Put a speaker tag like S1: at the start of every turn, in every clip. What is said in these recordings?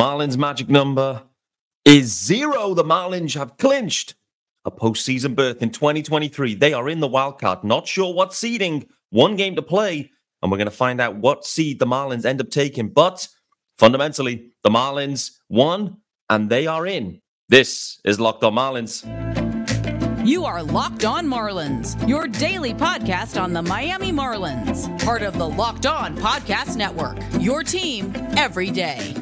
S1: Marlins magic number is zero. The Marlins have clinched a postseason berth in 2023. They are in the wild card. Not sure what seeding, one game to play, and we're going to find out what seed the Marlins end up taking. But fundamentally, the Marlins won and they are in. This is Locked On Marlins.
S2: You are Locked On Marlins, your daily podcast on the Miami Marlins, part of the Locked On Podcast Network. Your team every day.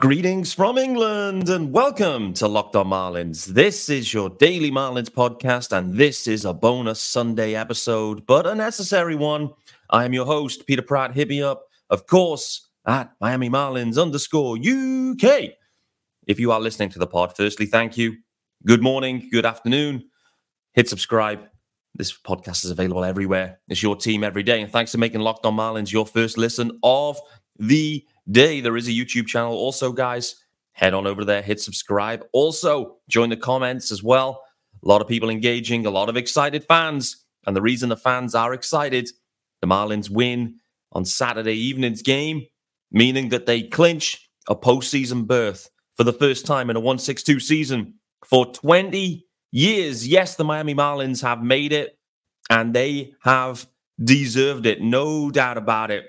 S1: Greetings from England and welcome to Locked On Marlins. This is your daily Marlins podcast, and this is a bonus Sunday episode, but a necessary one. I am your host, Peter Pratt. Hit me up, of course, at Miami Marlins underscore UK. If you are listening to the pod, firstly, thank you. Good morning, good afternoon. Hit subscribe. This podcast is available everywhere. It's your team every day. And thanks for making Locked On Marlins your first listen of the day. There is a YouTube channel. Also, guys, head on over there, hit subscribe. Also, join the comments as well. A lot of people engaging, a lot of excited fans. And the reason the fans are excited, the Marlins win on Saturday evening's game, meaning that they clinch a postseason berth for the first time in a 162 season for 20 years. Yes, the Miami Marlins have made it and they have deserved it. No doubt about it.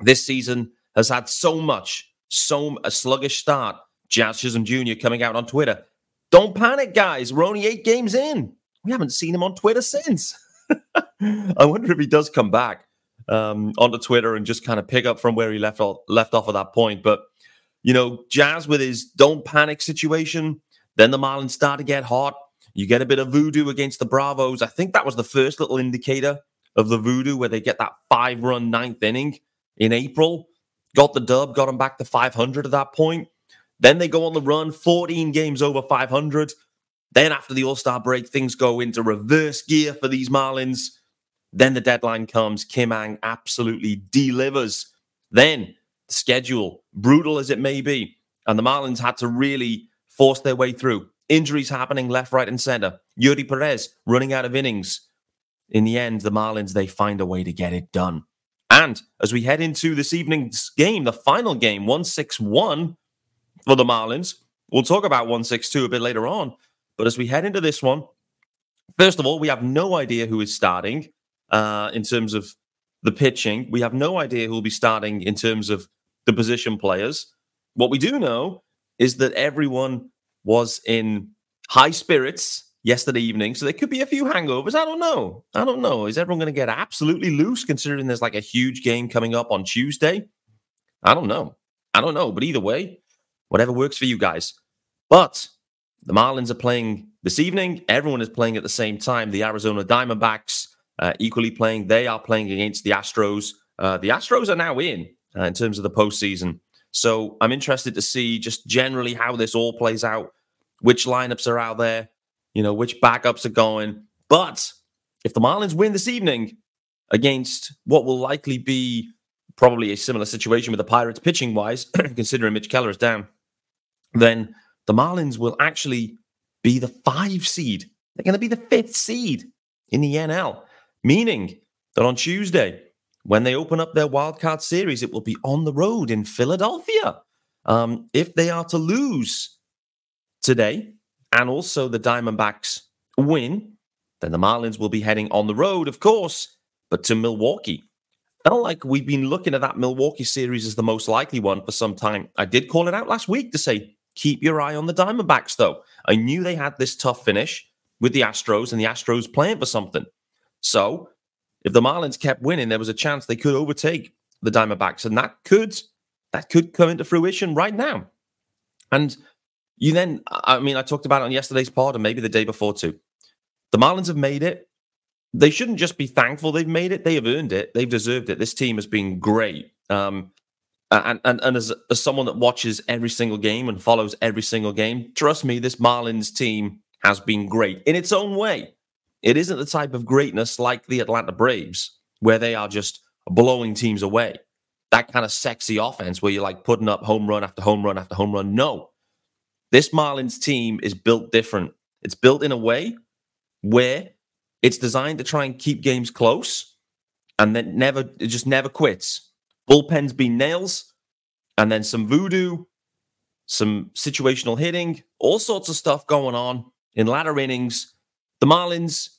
S1: This season, has had so much, so a sluggish start. Jazz Chisholm Jr. coming out on Twitter. Don't panic, guys. We're only eight games in. We haven't seen him on Twitter since. I wonder if he does come back um, onto Twitter and just kind of pick up from where he left off, left off at that point. But you know, Jazz with his don't panic situation. Then the Marlins start to get hot. You get a bit of voodoo against the Bravos. I think that was the first little indicator of the voodoo where they get that five run ninth inning in April got the dub, got them back to 500 at that point. Then they go on the run, 14 games over 500. Then after the All Star break, things go into reverse gear for these Marlins. Then the deadline comes. Kim Ng absolutely delivers. Then the schedule, brutal as it may be, and the Marlins had to really force their way through. Injuries happening left, right, and center. Eury Perez running out of innings. In the end, the Marlins, they find a way to get it done. And as we head into this evening's game, the final game, 161 for the Marlins, we'll talk about 162 a bit later on. But as we head into this one, first of all, we have no idea who is starting uh, in terms of the pitching. We have no idea who will be starting in terms of the position players. What we do know is that everyone was in high spirits yesterday evening. So there could be a few hangovers. I don't know. I don't know. Is everyone going to get absolutely loose considering there's like a huge game coming up on Tuesday? I don't know. I don't know. But either way, whatever works for you guys. But the Marlins are playing this evening. Everyone is playing at the same time. The Arizona Diamondbacks uh, equally playing. They are playing against the Astros. Uh, the Astros are now in uh, in terms of the postseason. So I'm interested to see just generally how this all plays out, which lineups are out there, you know, which backups are going. But if the Marlins win this evening against what will likely be probably a similar situation with the Pirates pitching wise, considering Mitch Keller is down, then the Marlins will actually be the five seed. They're going to be the fifth seed in the NL, meaning that on Tuesday, when they open up their wildcard series, it will be on the road in Philadelphia. Um, if they are to lose today, and also the Diamondbacks win, then the Marlins will be heading on the road, of course, but to Milwaukee. Felt like we've been looking at that Milwaukee series as the most likely one for some time. I did call it out last week to say, keep your eye on the Diamondbacks, though. I knew they had this tough finish with the Astros and the Astros playing for something. So if the Marlins kept winning, there was a chance they could overtake the Diamondbacks, and that could that could come into fruition right now. And you then, I mean, I talked about it on yesterday's pod and maybe the day before too. The Marlins have made it. They shouldn't just be thankful they've made it. They have earned it. They've deserved it. This team has been great. Um, and, and, and as, as someone that watches every single game and follows every single game, trust me, this Marlins team has been great in its own way. It isn't the type of greatness like the Atlanta Braves, where they are just blowing teams away. That kind of sexy offense where you're like putting up home run after home run after home run. No, this Marlins team is built different. It's built in a way where it's designed to try and keep games close and then never, it just never quits. Bullpens be nails and then some voodoo, some situational hitting, all sorts of stuff going on in latter innings. The Marlins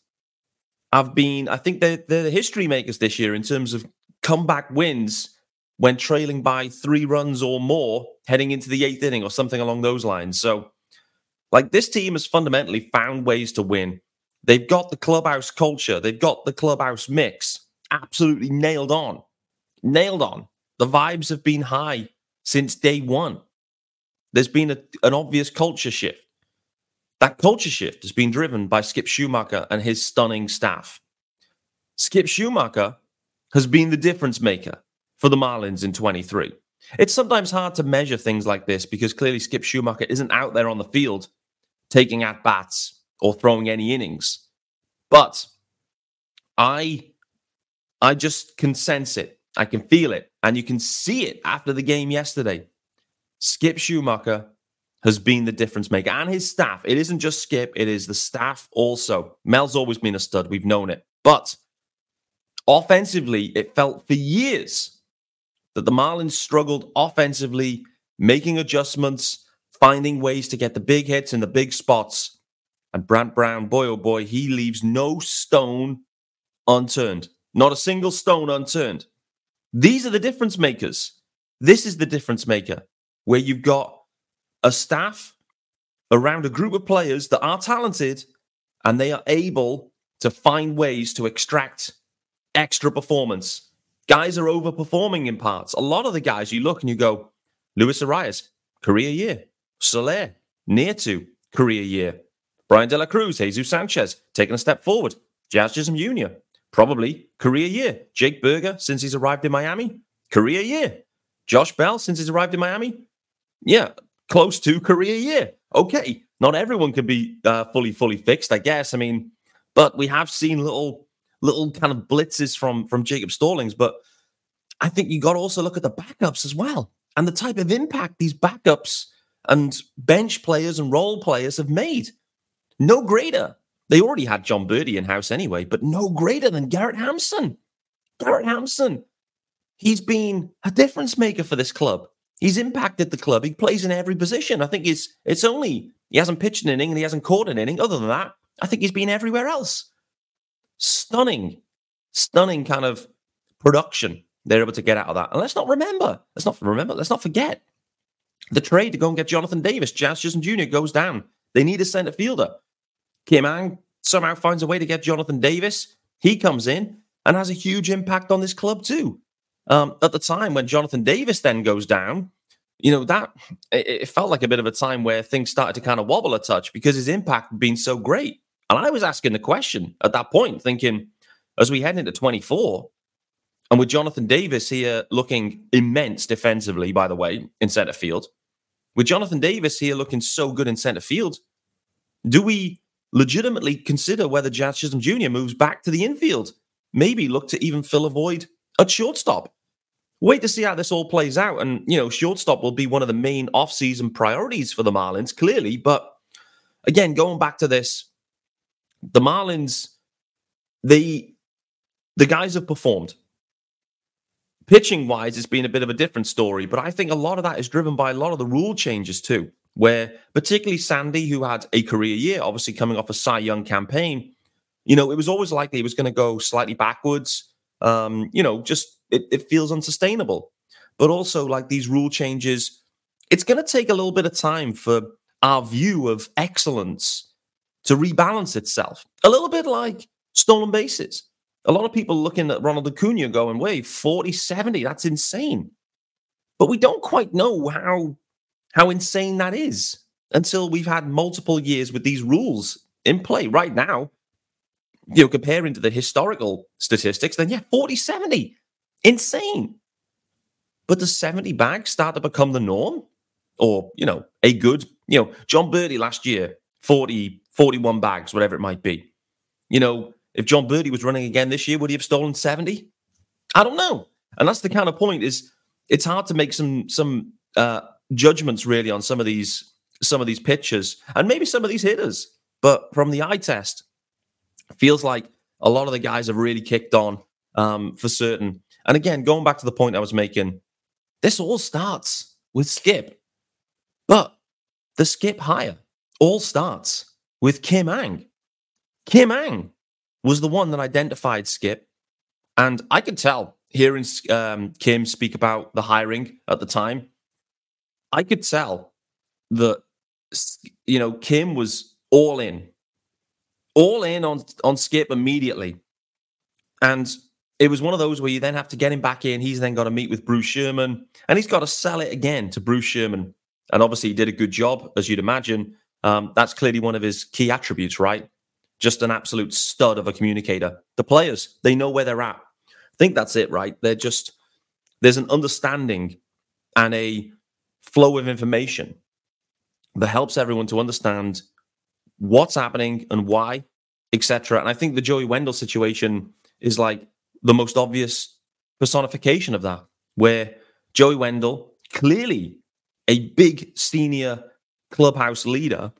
S1: have been, I think they're, they're the history makers this year in terms of comeback wins when trailing by three runs or more heading into the eighth inning or something along those lines. So, like, this team has fundamentally found ways to win. They've got the clubhouse culture, they've got the clubhouse mix absolutely nailed on. Nailed on. The vibes have been high since day one. There's been a, an obvious culture shift. That culture shift has been driven by Skip Schumaker and his stunning staff. Skip Schumaker has been the difference maker for the Marlins in 23. It's sometimes hard to measure things like this because clearly Skip Schumaker isn't out there on the field taking at bats or throwing any innings. But I I just can sense it. I can feel it. And you can see it after the game yesterday. Skip Schumaker has been the difference maker and his staff. It isn't just Skip, it is the staff also. Mel's always been a stud. We've known it. But offensively, it felt for years that the Marlins struggled offensively, making adjustments, finding ways to get the big hits in the big spots. And Brant Brown, boy oh boy, he leaves no stone unturned. Not a single stone unturned. These are the difference makers. This is the difference maker where you've got a staff around a group of players that are talented and they are able to find ways to extract extra performance. Guys are overperforming in parts. A lot of the guys you look and you go, Luis Arraez, career year. Soler, near to career year. Bryan De La Cruz, Jesus Sanchez, taking a step forward. Jazz Chisholm Jr., probably career year. Jake Burger, since he's arrived in Miami, career year. Josh Bell, since he's arrived in Miami, yeah, close to career year. Okay, not everyone can be uh, fully, fully fixed, I guess. I mean, but we have seen little, little kind of blitzes from from Jacob Stallings. But I think you got to also look at the backups as well and the type of impact these backups and bench players and role players have made. No greater. They already had Jon Berti in house anyway, but no greater than Garrett Hampson. Garrett Hampson. He's been a difference maker for this club. He's impacted the club. He plays in every position. I think it's it's only he hasn't pitched an inning and he hasn't caught an inning. Other than that, I think he's been everywhere else. Stunning, stunning kind of production they're able to get out of that. And let's not remember, let's not remember, let's not forget the trade to go and get Jonathan Davis. Jazz Chisholm Jr. goes down. They need a center fielder. Kim Ng somehow finds a way to get Jonathan Davis. He comes in and has a huge impact on this club too. Um, at the time when Jonathan Davis then goes down, you know that it, it, felt like a bit of a time where things started to kind of wobble a touch because his impact had been so great. And I was asking the question at that point, thinking as we head into 24, and with Jonathan Davis here looking immense defensively, by the way, in center field, with Jonathan Davis here looking so good in center field, do we legitimately consider whether Jazz Chisholm Jr. moves back to the infield? Maybe look to even fill a void at shortstop. Wait to see how this all plays out. And, you know, shortstop will be one of the main off-season priorities for the Marlins, clearly. But again, going back to this, the Marlins, the the guys have performed. Pitching wise, it's been a bit of a different story, but I think a lot of that is driven by a lot of the rule changes too, where particularly Sandy, who had a career year, obviously coming off a Cy Young campaign, you know, it was always likely he was going to go slightly backwards. Um, you know, just it, it feels unsustainable. But also, like these rule changes, it's going to take a little bit of time for our view of excellence to rebalance itself. A little bit like stolen bases. A lot of people looking at Ronald Acuna going, wait, 40 70, that's insane. But we don't quite know how, how insane that is until we've had multiple years with these rules in play. Right now, you know, comparing to the historical statistics, then yeah, 40 70, insane. But does 70 bags start to become the norm? Or, you know, a good, you know, Jon Berti last year, 40, 41 bags, whatever it might be. You know, if Jon Berti was running again this year, would he have stolen 70? I don't know. And that's the kind of point is it's hard to make some some uh, judgments really on some of these some of these pitchers and maybe some of these hitters. But from the eye test, feels like a lot of the guys have really kicked on um, for certain. And again, going back to the point I was making, this all starts with Skip. But the Skip hire all starts with Kim Ng. Kim Ng was the one that identified Skip. And I could tell hearing um, Kim speak about the hiring at the time, I could tell that, you know, Kim was all in, all in on, on Skip immediately. And it was one of those where you then have to get him back in. He's then got to meet with Bruce Sherman and he's got to sell it again to Bruce Sherman. And obviously, he did a good job, as you'd imagine. Um, that's clearly one of his key attributes, right? Just an absolute stud of a communicator. The players, they know where they're at. I think that's it, right? They're just, there's an understanding and a flow of information that helps everyone to understand what's happening and why, etc. And I think the Joey Wendle situation is like the most obvious personification of that, where Joey Wendle, clearly a big senior clubhouse leader.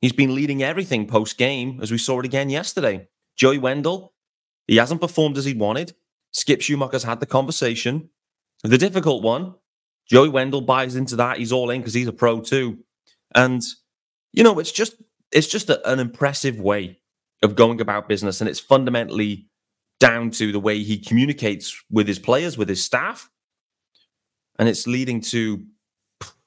S1: He's been leading everything post game, as we saw it again yesterday. Joey Wendle, he hasn't performed as he wanted. Skip Schumaker's had the conversation. The difficult one, Joey Wendle buys into that. He's all in because he's a pro too. And, you know, it's just it's just a, an impressive way of going about business. And it's fundamentally down to the way he communicates with his players, with his staff. And it's leading to,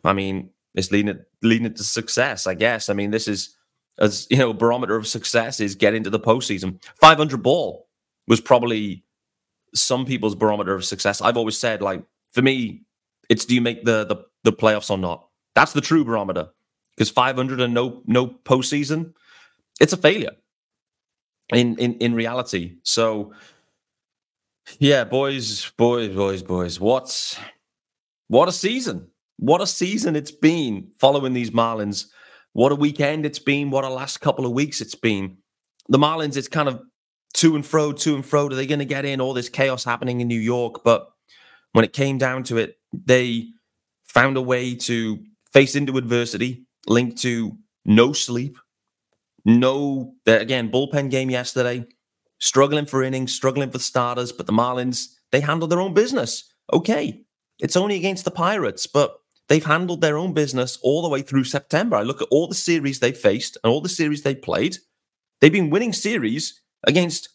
S1: I mean, it's leading it, leading to success, I guess. I mean, this is as you know, barometer of success is getting to the postseason. 500 ball was probably some people's barometer of success. I've always said, like, for me, it's do you make the the, the playoffs or not? That's the true barometer. Because 500 and no no postseason, it's a failure in in in reality. So yeah, boys, boys, boys, boys. What what a season. What a season it's been following these Marlins. What a weekend it's been. What a last couple of weeks it's been. The Marlins, it's kind of to and fro, to and fro. Are they going to get in all this chaos happening in New York? But when it came down to it, they found a way to face into adversity linked to no sleep, no, uh, again, bullpen game yesterday, struggling for innings, struggling for starters. But the Marlins, they handled their own business. Okay, it's only against the Pirates, but they've handled their own business all the way through September. I look at all the series they faced and all the series they played. They've been winning series against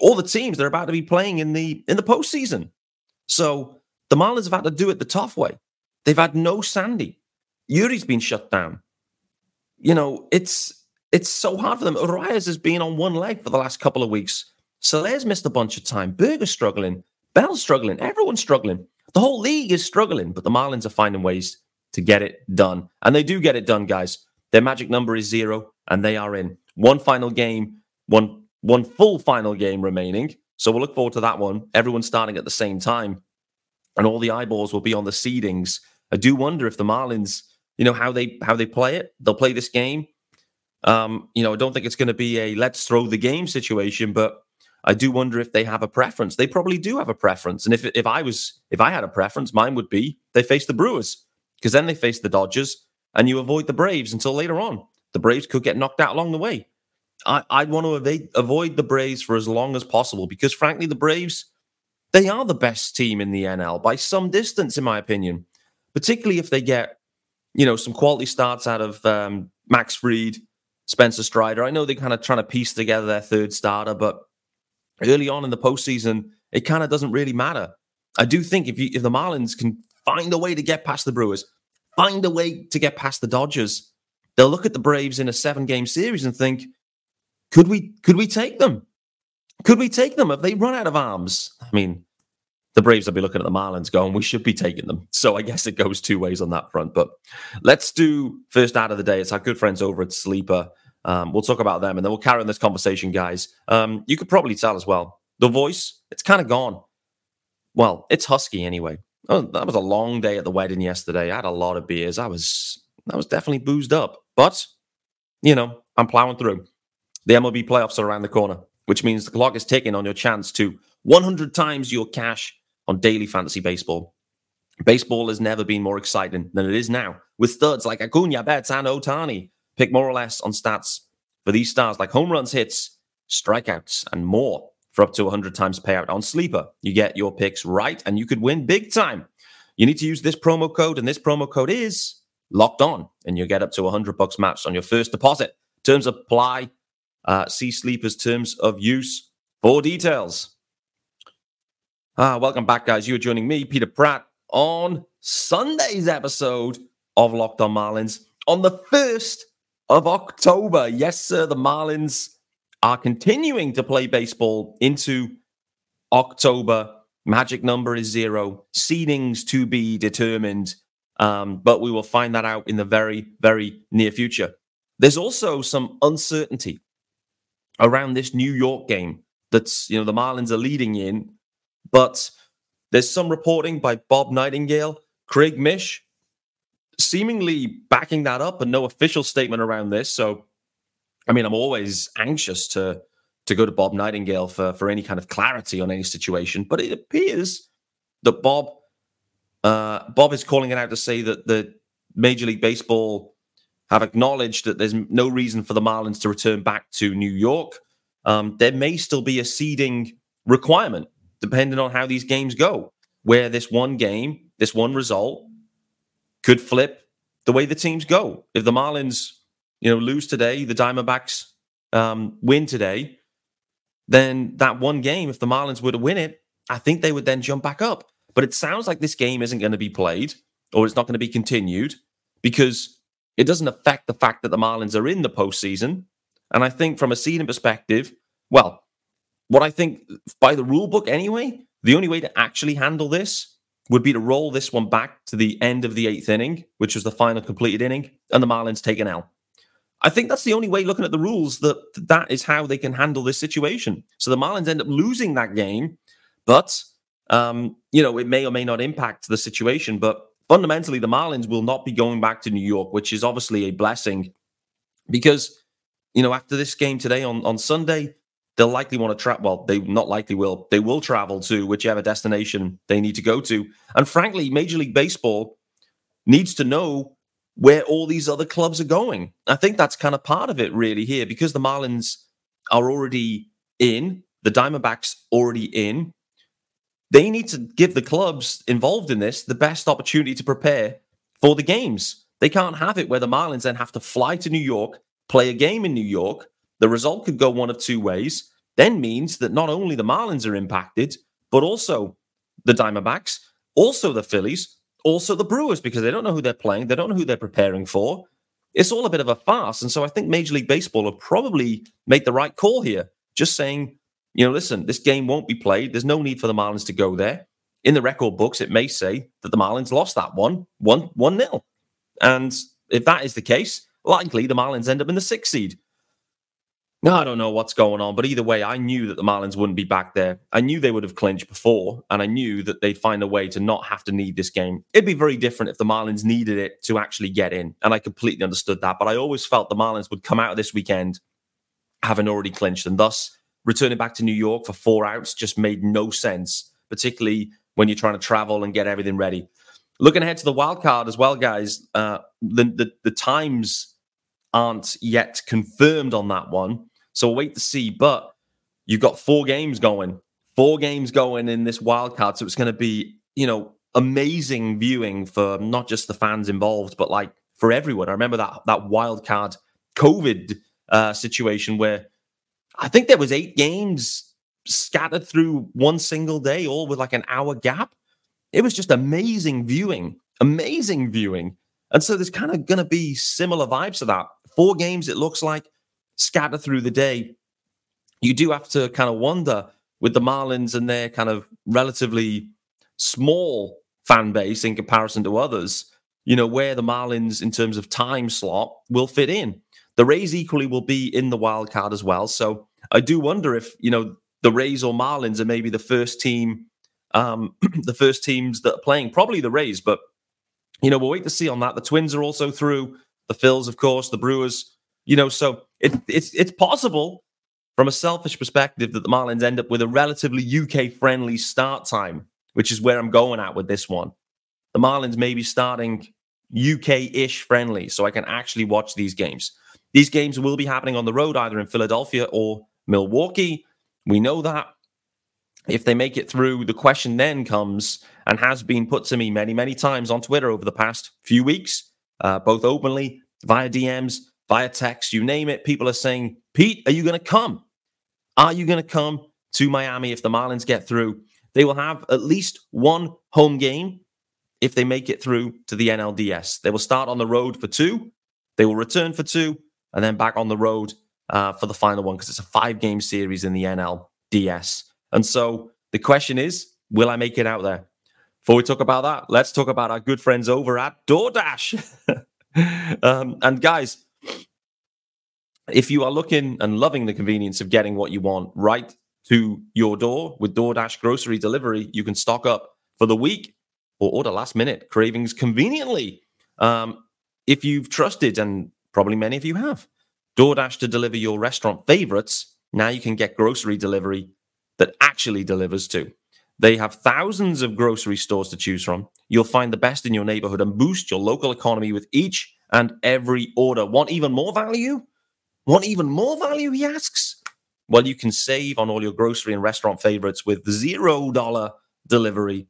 S1: all the teams they're about to be playing in the in the postseason. So the Marlins have had to do it the tough way. They've had no Sandy. Eury's been shut down. You know, it's it's so hard for them. Arraez has been on one leg for the last couple of weeks. Soler's missed a bunch of time. Burger's struggling. Bell's struggling. Everyone's struggling. The whole league is struggling, but the Marlins are finding ways to get it done. And they do get it done, guys. Their magic number is zero, and they are in. One final game, one one full final game remaining. So we'll look forward to that one. Everyone's starting at the same time, and all the eyeballs will be on the seedings. I do wonder if the Marlins, you know, how they how they play it. They'll play this game. Um, you know, I don't think it's going to be a let's throw the game situation, but I do wonder if they have a preference. They probably do have a preference. And if if I was if I had a preference, mine would be they face the Brewers because then they face the Dodgers and you avoid the Braves until later on. The Braves could get knocked out along the way. I, I'd want to evade, avoid the Braves for as long as possible because, frankly, the Braves they are the best team in the NL by some distance, in my opinion. Particularly if they get you know some quality starts out of um, Max Fried, Spencer Strider. I know they're kind of trying to piece together their third starter, but early on in the postseason, it kind of doesn't really matter. I do think if you, if the Marlins can find a way to get past the Brewers, find a way to get past the Dodgers, they'll look at the Braves in a seven game series and think, could we could we take them? Could we take them? Have they run out of arms? I mean, the Braves will be looking at the Marlins going, we should be taking them. So I guess it goes two ways on that front. But let's do first out of the day. It's our good friends over at Sleeper. Um, we'll talk about them and then we'll carry on this conversation, guys. Um, you could probably tell as well. The voice, it's kind of gone. Well, it's husky anyway. Oh, that was a long day at the wedding yesterday. I had a lot of beers. I was I was definitely boozed up. But, you know, I'm plowing through. The MLB playoffs are around the corner, which means the clock is ticking on your chance to 100 times your cash on daily fantasy baseball. Baseball has never been more exciting than it is now, with studs like Acuna, Betts, and Ohtani. Pick more or less on stats for these stars like home runs, hits, strikeouts, and more for up to 100 times payout on Sleeper. You get your picks right and you could win big time. You need to use this promo code, and this promo code is locked on, and you get up to 100 bucks matched on your first deposit. Terms apply. Uh, see Sleeper's terms of use for details. Ah, welcome back, guys. You are joining me, Peter Pratt, on Sunday's episode of Locked On Marlins on the 1st of October. Yes, sir, the Marlins are continuing to play baseball into October. Magic number is zero. Seedings to be determined. Um, but we will find that out in the very, very near future. There's also some uncertainty around this New York game that's, you know, the Marlins are leading in, but there's some reporting by Bob Nightingale, Craig Mish, seemingly backing that up and no official statement around this. So, I mean, I'm always anxious to to go to Bob Nightingale for for any kind of clarity on any situation, but it appears that Bob uh, Bob is calling it out to say that the Major League Baseball have acknowledged that there's no reason for the Marlins to return back to New York. Um, there may still be a seeding requirement depending on how these games go, where this one game, this one result could flip the way the teams go. If the Marlins, you know, lose today, the Diamondbacks um, win today, then that one game, if the Marlins were to win it, I think they would then jump back up. But it sounds like this game isn't going to be played or it's not going to be continued because it doesn't affect the fact that the Marlins are in the postseason. And I think from a seeding perspective, well, what I think by the rule book anyway, the only way to actually handle this would be to roll this one back to the end of the eighth inning, which was the final completed inning, and the Marlins take an L. I think that's the only way, looking at the rules, that that is how they can handle this situation. So the Marlins end up losing that game, but um, you know it may or may not impact the situation. But fundamentally, the Marlins will not be going back to New York, which is obviously a blessing, because you know after this game today on on Sunday, they'll likely want to travel. Well, they not likely will. They will travel to whichever destination they need to go to. And frankly, Major League Baseball needs to know where all these other clubs are going. I think that's kind of part of it, really, here, because the Marlins are already in, the Diamondbacks already in. They need to give the clubs involved in this the best opportunity to prepare for the games. They can't have it where the Marlins then have to fly to New York, play a game in New York, the result could go one of two ways. Then means that not only the Marlins are impacted, but also the Diamondbacks, also the Phillies, also the Brewers, because they don't know who they're playing, they don't know who they're preparing for. It's all a bit of a farce. And so I think Major League Baseball will probably make the right call here, just saying, you know, listen, this game won't be played. There's no need for the Marlins to go there. In the record books, it may say that the Marlins lost that one, one, one nil. And if that is the case, likely the Marlins end up in the sixth seed. No, I don't know what's going on, but either way, I knew that the Marlins wouldn't be back there. I knew they would have clinched before, and I knew that they'd find a way to not have to need this game. It'd be very different if the Marlins needed it to actually get in, and I completely understood that. But I always felt the Marlins would come out of this weekend having already clinched, and thus returning back to New York for four outs just made no sense, particularly when you're trying to travel and get everything ready. Looking ahead to the wild card as well, guys. Uh, the, the the times aren't yet confirmed on that one. So we'll wait to see. But you've got four games going, four games going in this wild card. So it's going to be, you know, amazing viewing for not just the fans involved, but like for everyone. I remember that that wild card COVID uh, situation where I think there was eight games scattered through one single day, all with like an hour gap. It was just amazing viewing, amazing viewing. And so there's kind of going to be similar vibes to that. Four games, it looks like scatter through the day, you do have to kind of wonder with the Marlins and their kind of relatively small fan base in comparison to others, you know, where the Marlins in terms of time slot will fit in. The Rays equally will be in the wild card as well. So I do wonder if, you know, the Rays or Marlins are maybe the first team, um, the first teams that are playing, probably the Rays, but you know, we'll wait to see on that. The Twins are also through, the Phils, of course, the Brewers, you know, so it, it's it's possible from a selfish perspective that the Marlins end up with a relatively UK friendly start time, which is where I'm going at with this one. the Marlins may be starting UK-ish friendly, so I can actually watch these games. These games will be happening on the road, either in Philadelphia or Milwaukee. We know that. If they make it through, the question then comes and has been put to me many, many times on Twitter over the past few weeks, uh, both openly, via DMs, via text, you name it. People are saying, Pete, are you going to come? Are you going to come to Miami if the Marlins get through? They will have at least one home game if they make it through to the NLDS. They will start on the road for two, they will return for two, and then back on the road uh, for the final one because it's a five game series in the NLDS. And so the question is, will I make it out there? Before we talk about that, let's talk about our good friends over at DoorDash. um, and guys, if you are looking and loving the convenience of getting what you want right to your door with DoorDash grocery delivery, you can stock up for the week or order last minute cravings conveniently. Um, if you've trusted, and probably many of you have, DoorDash to deliver your restaurant favorites, now you can get grocery delivery that actually delivers too. They have thousands of grocery stores to choose from. You'll find the best in your neighborhood and boost your local economy with each and every order. Want even more value? Want even more value? He asks. Well, you can save on all your grocery and restaurant favorites with zero dollar delivery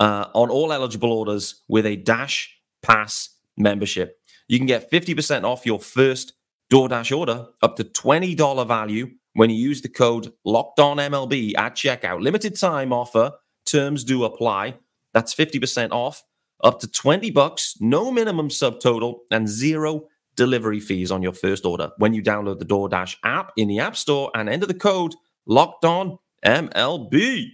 S1: uh, on all eligible orders with a Dash Pass membership. You can get 50% off your first DoorDash order up to $20 value when you use the code locked on MLB at checkout. Limited time offer, terms do apply. That's 50% off, up to 20 bucks, no minimum subtotal, and zero delivery fees on your first order when you download the DoorDash app in the App Store and enter the code locked on MLB.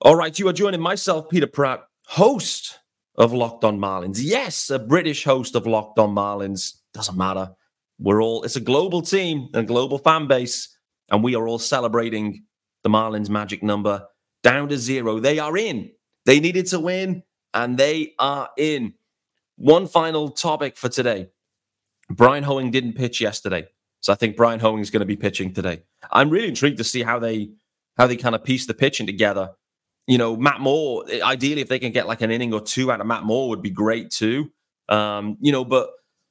S1: All right, you are joining myself, Peter Pratt, host of Locked On Marlins. Yes, a British host of Locked On Marlins. Doesn't matter. We're all, it's a global team, and global fan base and we are all celebrating the Marlins magic number down to zero. They are in. They needed to win, and they are in. One final topic for today. Bryan Hoeing didn't pitch yesterday. So I think Bryan Hoeing is going to be pitching today. I'm really intrigued to see how they how they kind of piece the pitching together. You know, Matt Moore, ideally, if they can get like an inning or two out of Matt Moore, would be great too. Um, you know, but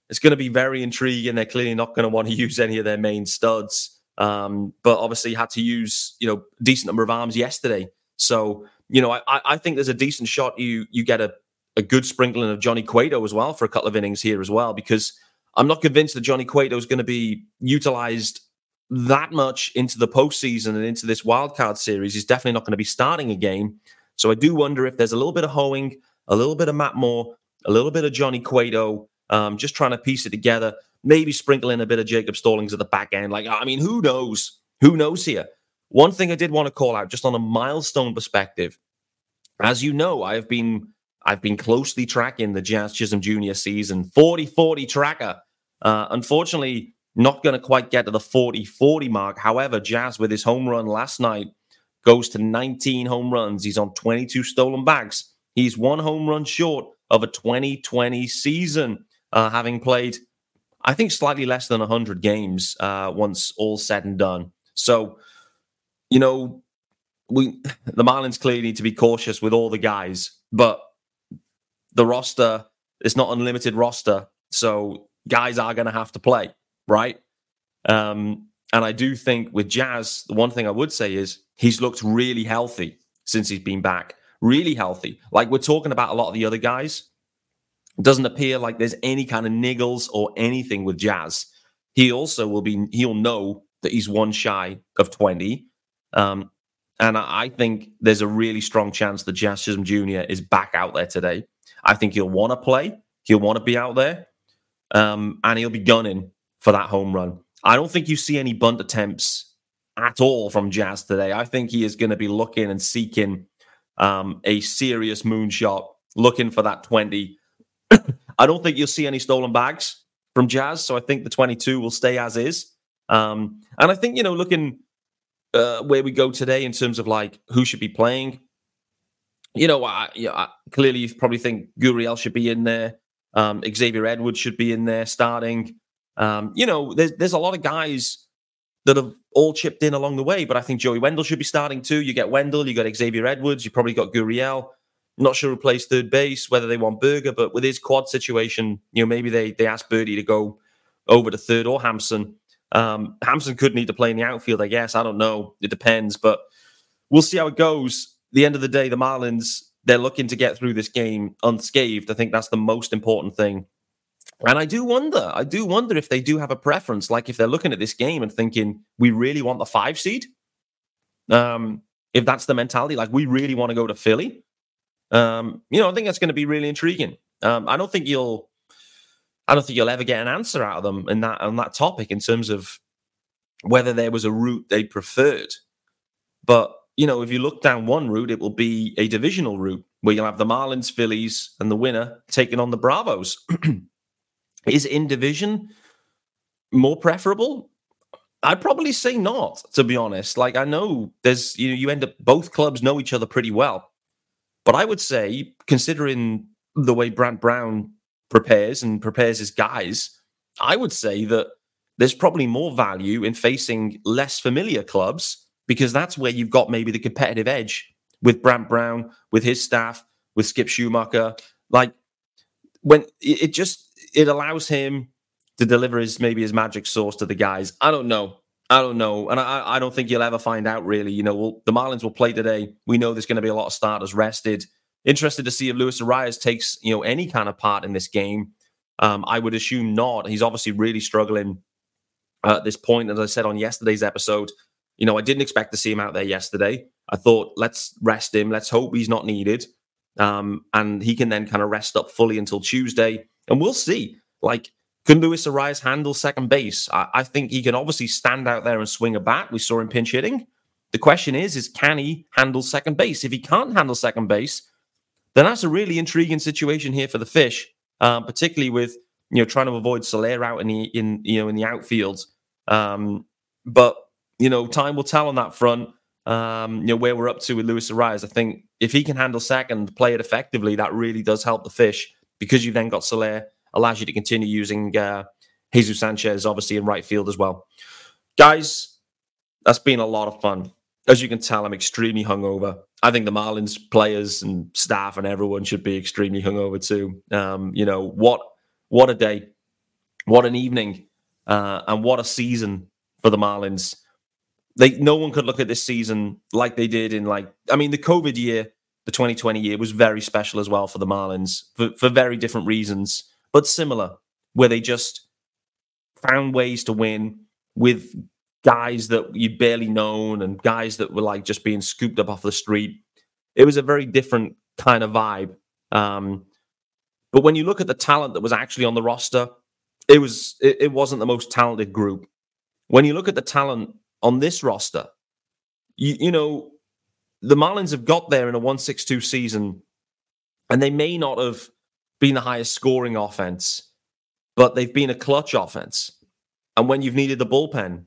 S1: it's going to be very intriguing. They're clearly not going to want to use any of their main studs. Um, but obviously had to use you know decent number of arms yesterday. So you know I, I think there's a decent shot you you get a, a good sprinkling of Johnny Cueto as well for a couple of innings here as well because I'm not convinced that Johnny Cueto is going to be utilized that much into the postseason and into this wild card series. He's definitely not going to be starting a game. So I do wonder if there's a little bit of Hoeing, a little bit of Matt Moore, a little bit of Johnny Cueto, um, just trying to piece it together maybe sprinkle in a bit of Jacob Stallings at the back end. Like, I mean, who knows? Who knows here? One thing I did want to call out, just on a milestone perspective, as you know, I have been I've been closely tracking the Jazz Chisholm Jr. season 40-40 tracker. Uh, unfortunately, not going to quite get to the 40-40 mark. However, Jazz with his home run last night goes to 19 home runs. He's on 22 stolen bags. He's one home run short of a 2020 season, uh, having played I think slightly less than 100 games uh, once all said and done. So, you know, we the Marlins clearly need to be cautious with all the guys, but the roster it's not unlimited roster, so guys are going to have to play, right? Um, and I do think with Jazz, the one thing I would say is he's looked really healthy since he's been back, really healthy. Like we're talking about a lot of the other guys, it doesn't appear like there's any kind of niggles or anything with Jazz. He also will be, he'll know that he's one shy of 20. Um, and I think there's a really strong chance that Jazz Chisholm Jr. is back out there today. I think he'll want to play, he'll want to be out there, um, and he'll be gunning for that home run. I don't think you see any bunt attempts at all from Jazz today. I think he is going to be looking and seeking um, a serious moonshot, looking for that 20 I don't think you'll see any stolen bags from Jazz. So I think the 22 will stay as is. Um, and I think, you know, looking uh, where we go today in terms of like who should be playing, you know, I, I, clearly you probably think Gurriel should be in there. Um, Xavier Edwards should be in there starting. Um, you know, there's there's a lot of guys that have all chipped in along the way, but I think Joey Wendle should be starting too. You get Wendle, you got Xavier Edwards, you probably got Gurriel. Not sure who plays third base, whether they want Burger, but with his quad situation, you know, maybe they they ask Berti to go over to third or Hampson. Um, Hampson could need to play in the outfield, I guess. I don't know. It depends, but we'll see how it goes. The end of the day, the Marlins they're looking to get through this game unscathed. I think that's the most important thing. And I do wonder, I do wonder if they do have a preference, like if they're looking at this game and thinking, we really want the five seed. Um, if that's the mentality, like we really want to go to Philly. Um, you know, I think that's going to be really intriguing. Um, I don't think you'll, I don't think you'll ever get an answer out of them in that on that topic in terms of whether there was a route they preferred. But you know, if you look down one route, it will be a divisional route where you'll have the Marlins, Phillies, and the winner taking on the Bravos. Is in division more preferable? I'd probably say not, to be honest. Like I know there's you know you end up both clubs know each other pretty well, but I would say considering the way Brant Brown prepares and prepares his guys, I would say that there's probably more value in facing less familiar clubs because that's where you've got maybe the competitive edge with Brant Brown, with his staff, with Skip Schumaker. Like when it just it allows him to deliver his maybe his magic sauce to the guys. I don't know. I don't know, and I, I don't think you'll ever find out. Really, you know, we'll, the Marlins will play today. We know there's going to be a lot of starters rested. Interested to see if Luis Arraez takes you know any kind of part in this game. Um, I would assume not. He's obviously really struggling at this point. As I said on yesterday's episode, you know, I didn't expect to see him out there yesterday. I thought, let's rest him. Let's hope he's not needed. Um, and he can then kind of rest up fully until Tuesday. And we'll see. Like, can Luis Arraez handle second base? I, I, think he can obviously stand out there and swing a bat. We saw him pinch hitting. The question is, is can he handle second base? If he can't handle second base, then that's a really intriguing situation here for the fish, um, particularly with you know trying to avoid Soler out in the in you know in the outfield. Um, but you know, time will tell on that front. Um, you know where we're up to with Luis Arraez. I think if he can handle second, play it effectively, that really does help the fish because you've then got Soler, allows you to continue using uh, Jesus Sanchez, obviously, in right field as well. Guys, that's been a lot of fun. As you can tell, I'm extremely hungover. I think the Marlins players and staff and everyone should be extremely hungover too. Um, you know what? What a day! What an evening! Uh, and what a season for the Marlins. They no one could look at this season like they did in like I mean the COVID year the 2020 year was very special as well for the Marlins for, for very different reasons, but similar, where they just found ways to win with guys that you'd barely known and guys that were like just being scooped up off the street. It was a very different kind of vibe. Um, but when you look at the talent that was actually on the roster, it was it, it wasn't the most talented group. When you look at the talent on this roster, you, you know, the Marlins have got there in a 162 season, and they may not have been the highest scoring offense, but they've been a clutch offense. And when you've needed the bullpen,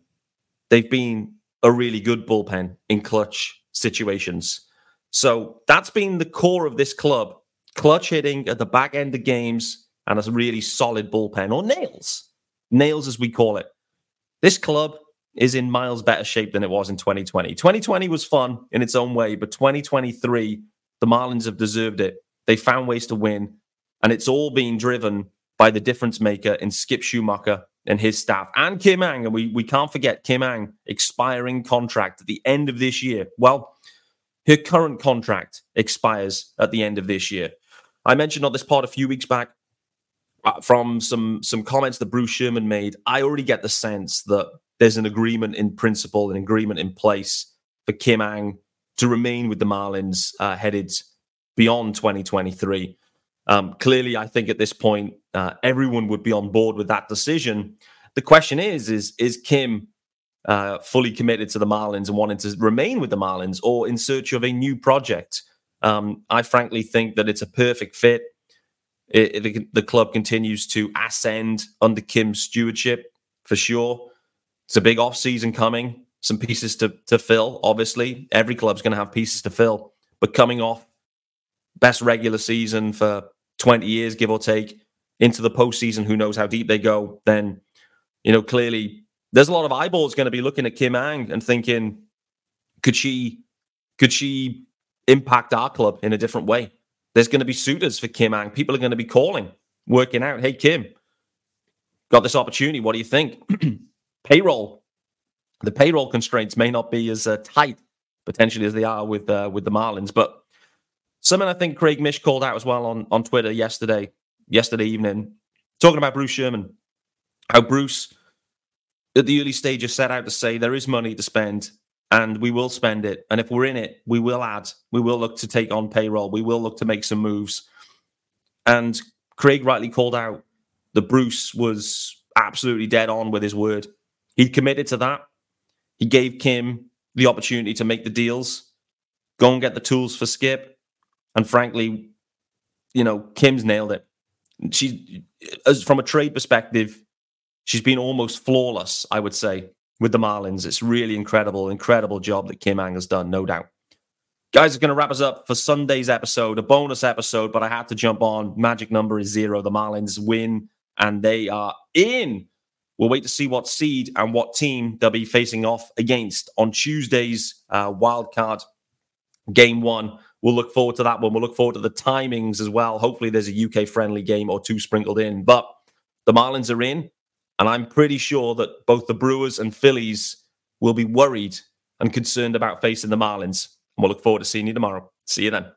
S1: they've been a really good bullpen in clutch situations. So that's been the core of this club clutch hitting at the back end of games and a really solid bullpen or nails, nails as we call it. This club is in miles better shape than it was in 2020. 2020 was fun in its own way, but 2023, the Marlins have deserved it. They found ways to win, and it's all being driven by the difference maker in Skip Schumaker and his staff and Kim Ng. And we, we can't forget Kim Ng expiring contract at the end of this year. Well, her current contract expires at the end of this year. I mentioned on this pod a few weeks back uh, from some some comments that Bruce Sherman made. I already get the sense that there's an agreement in principle, an agreement in place for Kim Ng to remain with the Marlins uh, headed beyond 2023. Um, clearly, I think at this point, uh, everyone would be on board with that decision. The question is, is is Kim uh, fully committed to the Marlins and wanting to remain with the Marlins, or in search of a new project? Um, I frankly think that it's a perfect fit. It, it, the club continues to ascend under Kim's stewardship for sure. It's a big off season coming. Some pieces to to fill. Obviously, every club's going to have pieces to fill. But coming off best regular season for 20 years, give or take, into the postseason, who knows how deep they go? Then, you know, clearly there's a lot of eyeballs going to be looking at Kim Ng and thinking, could she, could she impact our club in a different way? there's going to be suitors for Kim Ng. People are going to be calling, working out, hey, Kim, got this opportunity. What do you think? payroll. The payroll constraints may not be as uh, tight potentially as they are with uh, with the Marlins, but something I think Craig Mish called out as well on on Twitter yesterday, yesterday evening, talking about Bruce Sherman, how Bruce at the early stages set out to say there is money to spend and we will spend it. And if we're in it, we will add, we will look to take on payroll, we will look to make some moves. And Craig rightly called out that Bruce was absolutely dead on with his word. He committed to that. He gave Kim the opportunity to make the deals, go and get the tools for Skip. And frankly, you know, Kim's nailed it. She, as from a trade perspective, she's been almost flawless, I would say with the Marlins. It's really incredible, incredible job that Kim Ng has done, no doubt. Guys, it's going to wrap us up for Sunday's episode, a bonus episode, but I had to jump on. Magic number is zero. The Marlins win and they are in. We'll wait to see what seed and what team they'll be facing off against on Tuesday's uh, wild card game one. We'll look forward to that one. We'll look forward to the timings as well. Hopefully, there's a UK friendly game or two sprinkled in. But the Marlins are in. And I'm pretty sure that both the Brewers and Phillies will be worried and concerned about facing the Marlins. And we'll look forward to seeing you tomorrow. See you then.